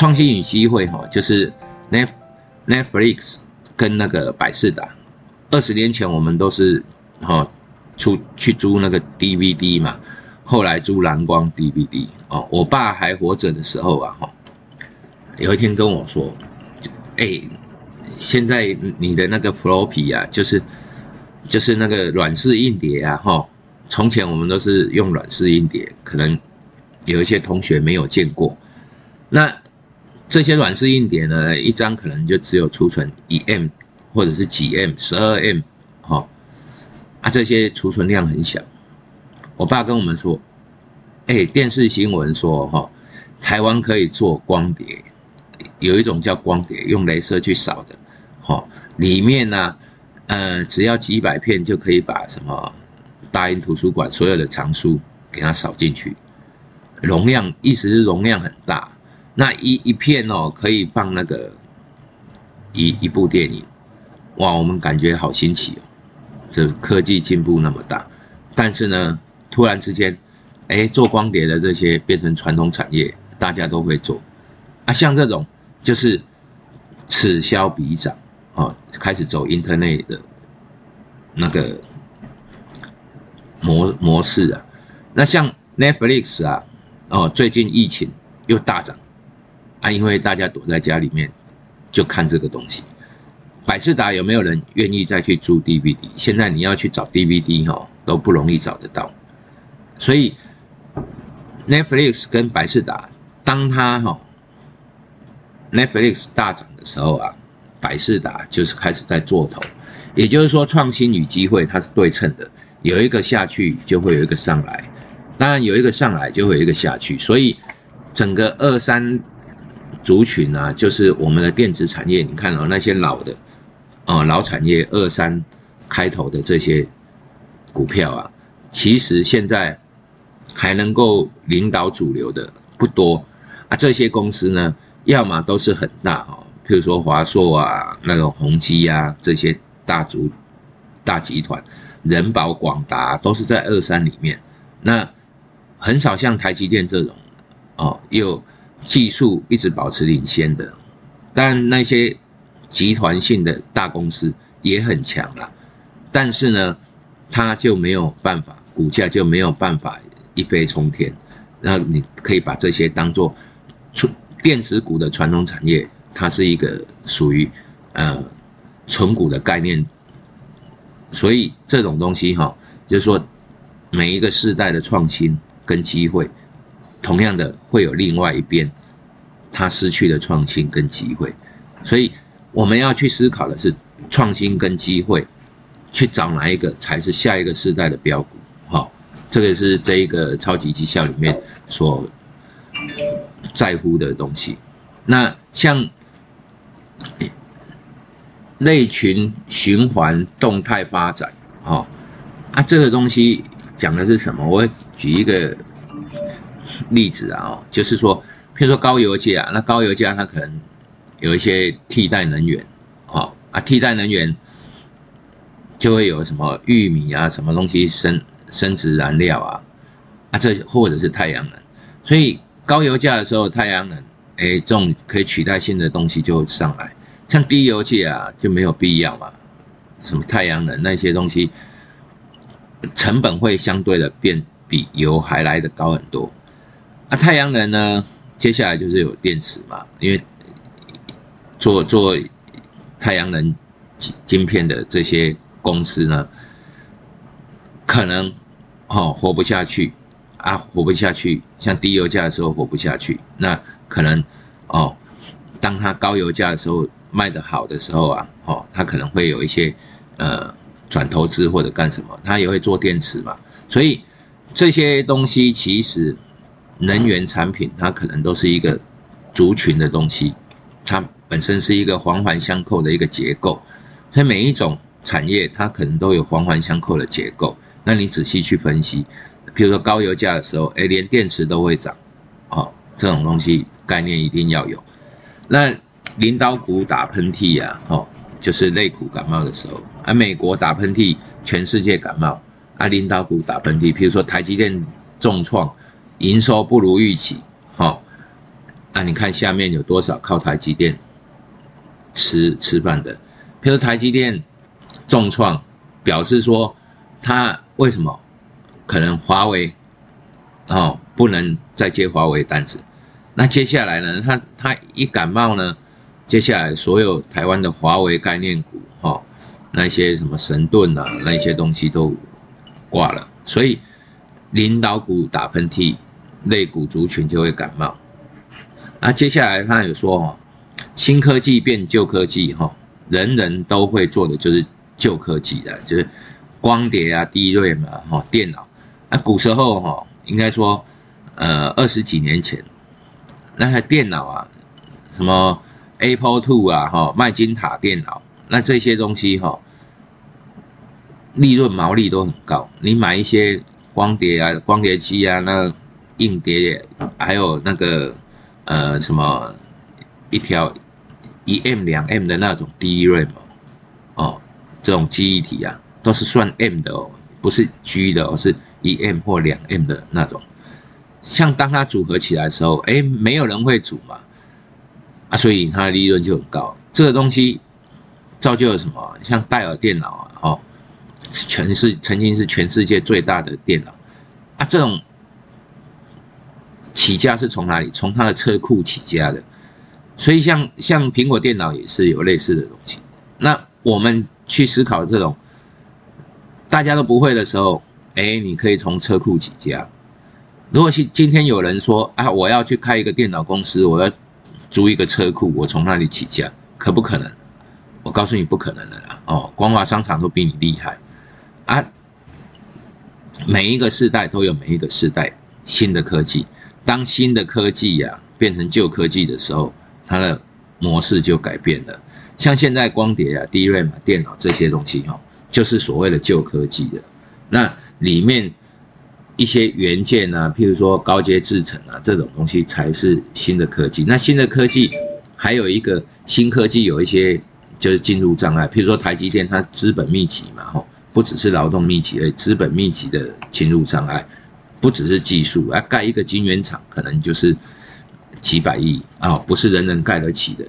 创新与机会哈，就是 Net Netflix 跟那个百事达，二十年前我们都是哈出去租那个 DVD 嘛，后来租蓝光 DVD 哦，我爸还活着的时候啊哈，有一天跟我说，哎，现在你的那个 Floppy 啊，就是就是那个软式硬碟啊哈，从前我们都是用软式硬碟，可能有一些同学没有见过，那。这些软式硬碟呢，一张可能就只有储存一 M 或者是几 M、十二 M，哈，啊，这些储存量很小。我爸跟我们说，哎，电视新闻说，哈，台湾可以做光碟，有一种叫光碟，用镭射去扫的，哈，里面呢，呃，只要几百片就可以把什么大英图书馆所有的藏书给它扫进去，容量，意思是容量很大。那一一片哦，可以放那个一一部电影，哇，我们感觉好新奇哦，这科技进步那么大，但是呢，突然之间，哎，做光碟的这些变成传统产业，大家都会做，啊，像这种就是此消彼长啊，开始走 Internet 的那个模模式啊，那像 Netflix 啊，哦，最近疫情又大涨。啊，因为大家躲在家里面，就看这个东西。百事达有没有人愿意再去租 DVD？现在你要去找 DVD 哈，都不容易找得到。所以 Netflix 跟百事达，当它哈 Netflix 大涨的时候啊，百事达就是开始在做头。也就是说，创新与机会它是对称的，有一个下去就会有一个上来，当然有一个上来就会有一个下去，所以整个二三。族群啊，就是我们的电子产业，你看哦，那些老的，哦老产业二三开头的这些股票啊，其实现在还能够领导主流的不多啊。这些公司呢，要么都是很大哦，譬如说华硕啊，那种宏基啊，这些大族大集团，人保、广达都是在二三里面，那很少像台积电这种哦又。技术一直保持领先的，但那些集团性的大公司也很强啊，但是呢，它就没有办法，股价就没有办法一飞冲天。那你可以把这些当做纯电子股的传统产业，它是一个属于呃纯股的概念。所以这种东西哈，就是说每一个世代的创新跟机会。同样的，会有另外一边，他失去了创新跟机会，所以我们要去思考的是创新跟机会，去找哪一个才是下一个世代的标股。好，这个是这一个超级绩效里面所在乎的东西。那像类群循环动态发展，哦，啊，这个东西讲的是什么？我举一个。例子啊，就是说，譬如说高油价啊，那高油价它可能有一些替代能源，哦，啊，替代能源就会有什么玉米啊，什么东西生生殖燃料啊，啊，这或者是太阳能，所以高油价的时候，太阳能，哎，这种可以取代性的东西就上来，像低油价啊就没有必要嘛，什么太阳能那些东西，成本会相对的变比油还来的高很多。那太阳能呢？接下来就是有电池嘛，因为做做太阳能晶片的这些公司呢，可能哦活不下去啊，活不下去。像低油价的时候活不下去，那可能哦，当它高油价的时候卖得好的时候啊，哦，它可能会有一些呃转投资或者干什么，它也会做电池嘛。所以这些东西其实。能源产品它可能都是一个族群的东西，它本身是一个环环相扣的一个结构，所以每一种产业它可能都有环环相扣的结构。那你仔细去分析，比如说高油价的时候，哎，连电池都会涨，哦，这种东西概念一定要有。那领导股打喷嚏呀，哦，就是类股感冒的时候，而美国打喷嚏，全世界感冒，啊，领导股打喷嚏，比如说台积电重创。营收不如预期，好，啊，你看下面有多少靠台积电吃吃饭的？比如台积电重创，表示说他为什么可能华为哦不能再接华为单子？那接下来呢？他他一感冒呢，接下来所有台湾的华为概念股哈，那些什么神盾啊，那些东西都挂了，所以领导股打喷嚏，类股族群就会感冒。那接下来他有说哦，新科技变旧科技哈。人人都会做的就是旧科技的，就是光碟啊、低锐嘛，哈，电脑。那古时候哈，应该说，呃，二十几年前，那台电脑啊，什么 Apple Two 啊，哈，麦金塔电脑，那这些东西哈，利润毛利都很高。你买一些光碟啊、光碟机啊，那硬碟，还有那个呃什么一条。一 M 两 M 的那种 DRAM 哦，这种记忆体啊，都是算 M 的哦，不是 G 的哦，是一 M 或两 M 的那种。像当它组合起来的时候，哎，没有人会组嘛，啊，所以它的利润就很高。这个东西造就了什么？像戴尔电脑啊，哦，全是曾经是全世界最大的电脑啊，这种起家是从哪里？从它的车库起家的。所以像像苹果电脑也是有类似的东西。那我们去思考这种大家都不会的时候，哎，你可以从车库起家。如果是今天有人说啊，我要去开一个电脑公司，我要租一个车库，我从那里起家，可不可能？我告诉你不可能的啦。哦，光华商场都比你厉害啊。每一个时代都有每一个时代新的科技，当新的科技呀变成旧科技的时候。它的模式就改变了，像现在光碟啊、DRAM 电脑这些东西哈，就是所谓的旧科技的。那里面一些元件啊，譬如说高阶制程啊这种东西才是新的科技。那新的科技还有一个新科技有一些就是进入障碍，譬如说台积电它资本密集嘛，吼，不只是劳动密集，而资本密集的进入障碍，不只是技术，啊，盖一个晶圆厂可能就是。几百亿啊，不是人人盖得起的。